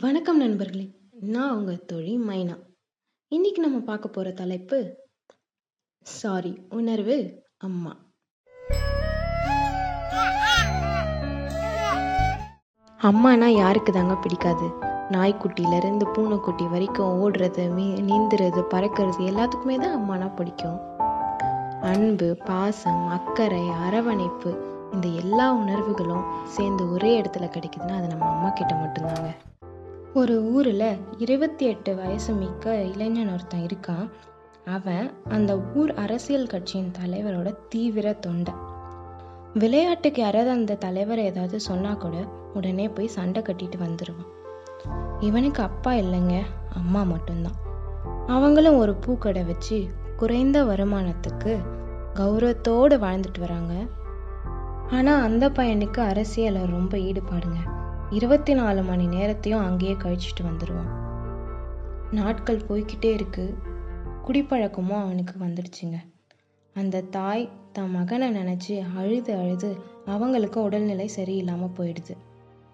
வணக்கம் நண்பர்களே. நான் உங்க தோழி மைனா. இன்னைக்கு நம்ம பார்க்க போற தலைப்பு சாரி உணர்வு அம்மா. அம்மானா யாருக்கு தாங்க பிடிக்காது? நாய்க்குட்டியிலேருந்து பூனைக்குட்டி வரைக்கும் ஓடுறது மீ நீந்துறது பறக்கிறது எல்லாத்துக்குமே தான் அம்மானா பிடிக்கும். அன்பு பாசம் அக்கறை அரவணைப்பு இந்த எல்லா உணர்வுகளும் சேர்ந்து ஒரே இடத்துல கிடைக்குதுன்னா அது நம்ம அம்மா கிட்ட மட்டும்தாங்க. ஒரு ஊரில் இருபத்தி எட்டு வயசு மிக்க இளைஞன் ஒருத்தன் இருக்கான். அவன் அந்த ஊர் அரசியல் கட்சியின் தலைவரோட தீவிர தொண்டை விளையாட்டுக்கு யாராவது அந்த தலைவரை ஏதாவது சொன்னா கூட உடனே போய் சண்டை கட்டிட்டு வந்துடுவான் இவனுக்கு அப்பா இல்லைங்க அம்மா மட்டும்தான். அவங்களும் ஒரு பூக்கடை வச்சு குறைந்த வருமானத்துக்கு கௌரவத்தோடு வாழ்ந்துட்டு வராங்க. ஆனால் அந்த பையனுக்கு அரசியலில் ரொம்ப ஈடுபாடுங்க. இருபத்தி நாலு மணி நேரத்தையும் அங்கேயே கழிச்சிட்டு வந்துடுவான் நாட்கள் போய்கிட்டே இருக்கு. குடிப்பழக்கமும் அவனுக்கு வந்துடுச்சுங்க. அந்த தாய் தன் மகனை நினச்சி அழுது அழுது அவங்களுக்கு உடல்நிலை சரியில்லாமல் போயிடுது.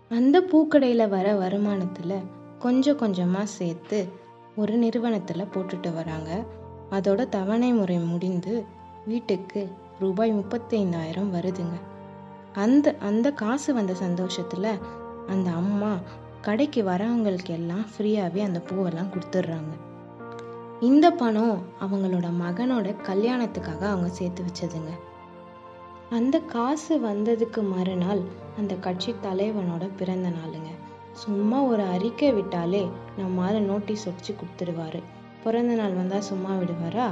அந்த பூக்கடையில் வர வருமானத்தில் கொஞ்சம் கொஞ்சமாக சேர்த்து ஒரு நிறுவனத்தில் போட்டுட்டு வராங்க. அதோட தவணை முறை முடிந்து வீட்டுக்கு ரூபாய் முப்பத்தைந்தாயிரம் வருதுங்க. அந்த அந்த காசு வந்த சந்தோஷத்தில் அந்த அம்மா கடைக்கு வரவங்களுக்கு எல்லாம் ஃப்ரீயாகவே அந்த பூவெல்லாம் கொடுத்துட்றாங்க. இந்த பணம் அவங்களோட மகனோட கல்யாணத்துக்காக அவங்க சேர்த்து வச்சதுங்க. அந்த காசு வந்ததுக்கு மறுநாள் அந்த கட்சி தலைவனோட பிறந்த நாளுங்க. சும்மா ஒரு அறிக்கை விட்டாலே நம்மால நோட்டீஸ் வச்சு கொடுத்துருவாரு பிறந்த நாள் வந்தா சும்மா விடுவாரா?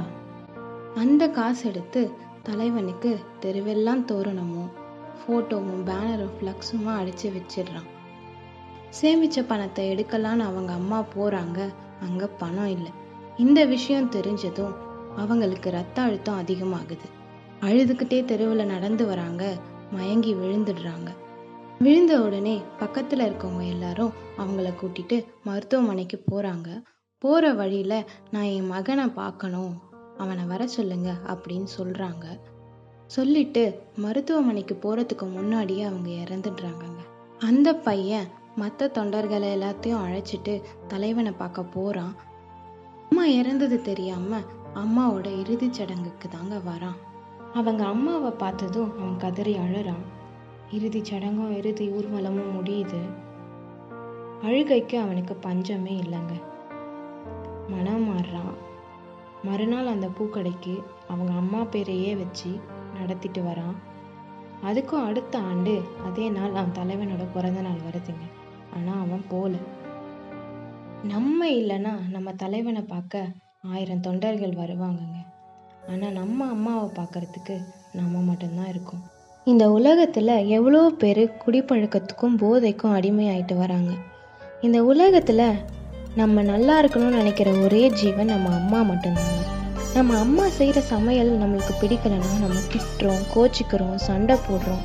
அந்த காசு எடுத்து தலைவனுக்கு தெருவெல்லாம் தோரணமும் ஃபோட்டோவும் பேனரும் ஃப்ளக்ஸுமா அடிச்சு வச்சிடுறான். சேமித்த பணத்தை எடுக்கலான்னு அவங்க அம்மா போகிறாங்க அங்கே பணம் இல்லை. இந்த விஷயம் தெரிஞ்சதும் அவங்களுக்கு ரத்த அழுத்தம் அதிகமாகுது. அழுதுகிட்டே தெருவில் நடந்து வராங்க. மயங்கி விழுந்துடுறாங்க. விழுந்த உடனே பக்கத்தில் இருக்கவங்க எல்லாரும் அவங்கள கூட்டிட்டு மருத்துவமனைக்கு போகிறாங்க போகிற வழியில நான் என் மகனை பார்க்கணும். அவனை வர சொல்லுங்க அப்படின்னு சொல்கிறாங்க சொல்லிட்டு மருத்துவமனைக்கு போகிறதுக்கு முன்னாடியே அவங்க இறந்துடுறாங்கங்க. அந்த பையன் மற்ற தொண்டர்களை எல்லாத்தையும் அழைச்சிட்டு தலைவனை பார்க்க போறான். அம்மா இறந்தது தெரியாம அம்மாவோட இறுதிச் சடங்குக்கு தாங்க வரான். அவங்க அம்மாவை பார்த்ததும் அவன் கதறி அழறான். இறுதிச் சடங்கும் இறுதி ஊர்வலமும் முடியுது. அழுகைக்கு அவனுக்கு பஞ்சமே இல்லைங்க. மனம் மாறுறான். மறுநாள் அந்த பூக்கடைக்கு அவங்க அம்மா பேரையே வச்சு நடத்திட்டு வரான். அதுக்கும் அடுத்த ஆண்டு அதே நாள் அவன் தலைவனோட பிறந்த நாள் வருதுங்க. ஆனால் அவன் போல. நம்ம இல்லைன்னா நம்ம தலைவனை பார்க்க ஆயிரம் தொண்டர்கள் வருவாங்கங்க. ஆனால் நம்ம அம்மாவை பார்க்கறதுக்கு நம்ம மட்டும்தான் இருக்கோம். இந்த உலகத்தில் எவ்வளோ பேர் குடிப்பழக்கத்துக்கும் போதைக்கும் அடிமையாயிட்டு வராங்க. இந்த உலகத்தில் நம்ம நல்லா இருக்கணும்னு நினைக்கிற ஒரே ஜீவன் நம்ம அம்மா மட்டும்தாங்க. நம்ம அம்மா செய்கிற சமையல் நம்மளுக்கு பிடிக்கலைன்னா நம்ம திட்டுறோம் கோச்சிக்கிறோம் சண்டை போடுறோம்.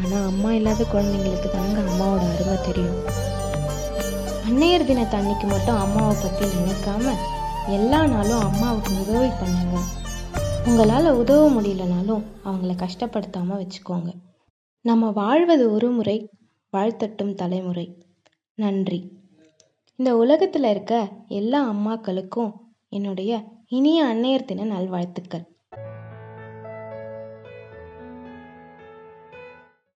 ஆனால் அம்மா இல்லாத குழந்தைங்களுக்கு தாங்க அம்மாவோட அருமை தெரியும். அன்னையர் தினத்து அன்னைக்கு மட்டும் அம்மாவை பற்றி நினைக்காம எல்லா நாளும் அம்மாவுக்கு உதவி பண்ணுங்க. உங்களால் உதவ முடியலனாலும் அவங்கள கஷ்டப்படுத்தாமல் வச்சுக்கோங்க. நம்ம வாழ்வது ஒரு முறை வாழ்த்தட்டும் தலைமுறை. நன்றி. இந்த உலகத்தில் இருக்க எல்லா அம்மாக்களுக்கும் என்னுடைய இனிய அன்னையர் தின நல்வாழ்த்துக்கள்.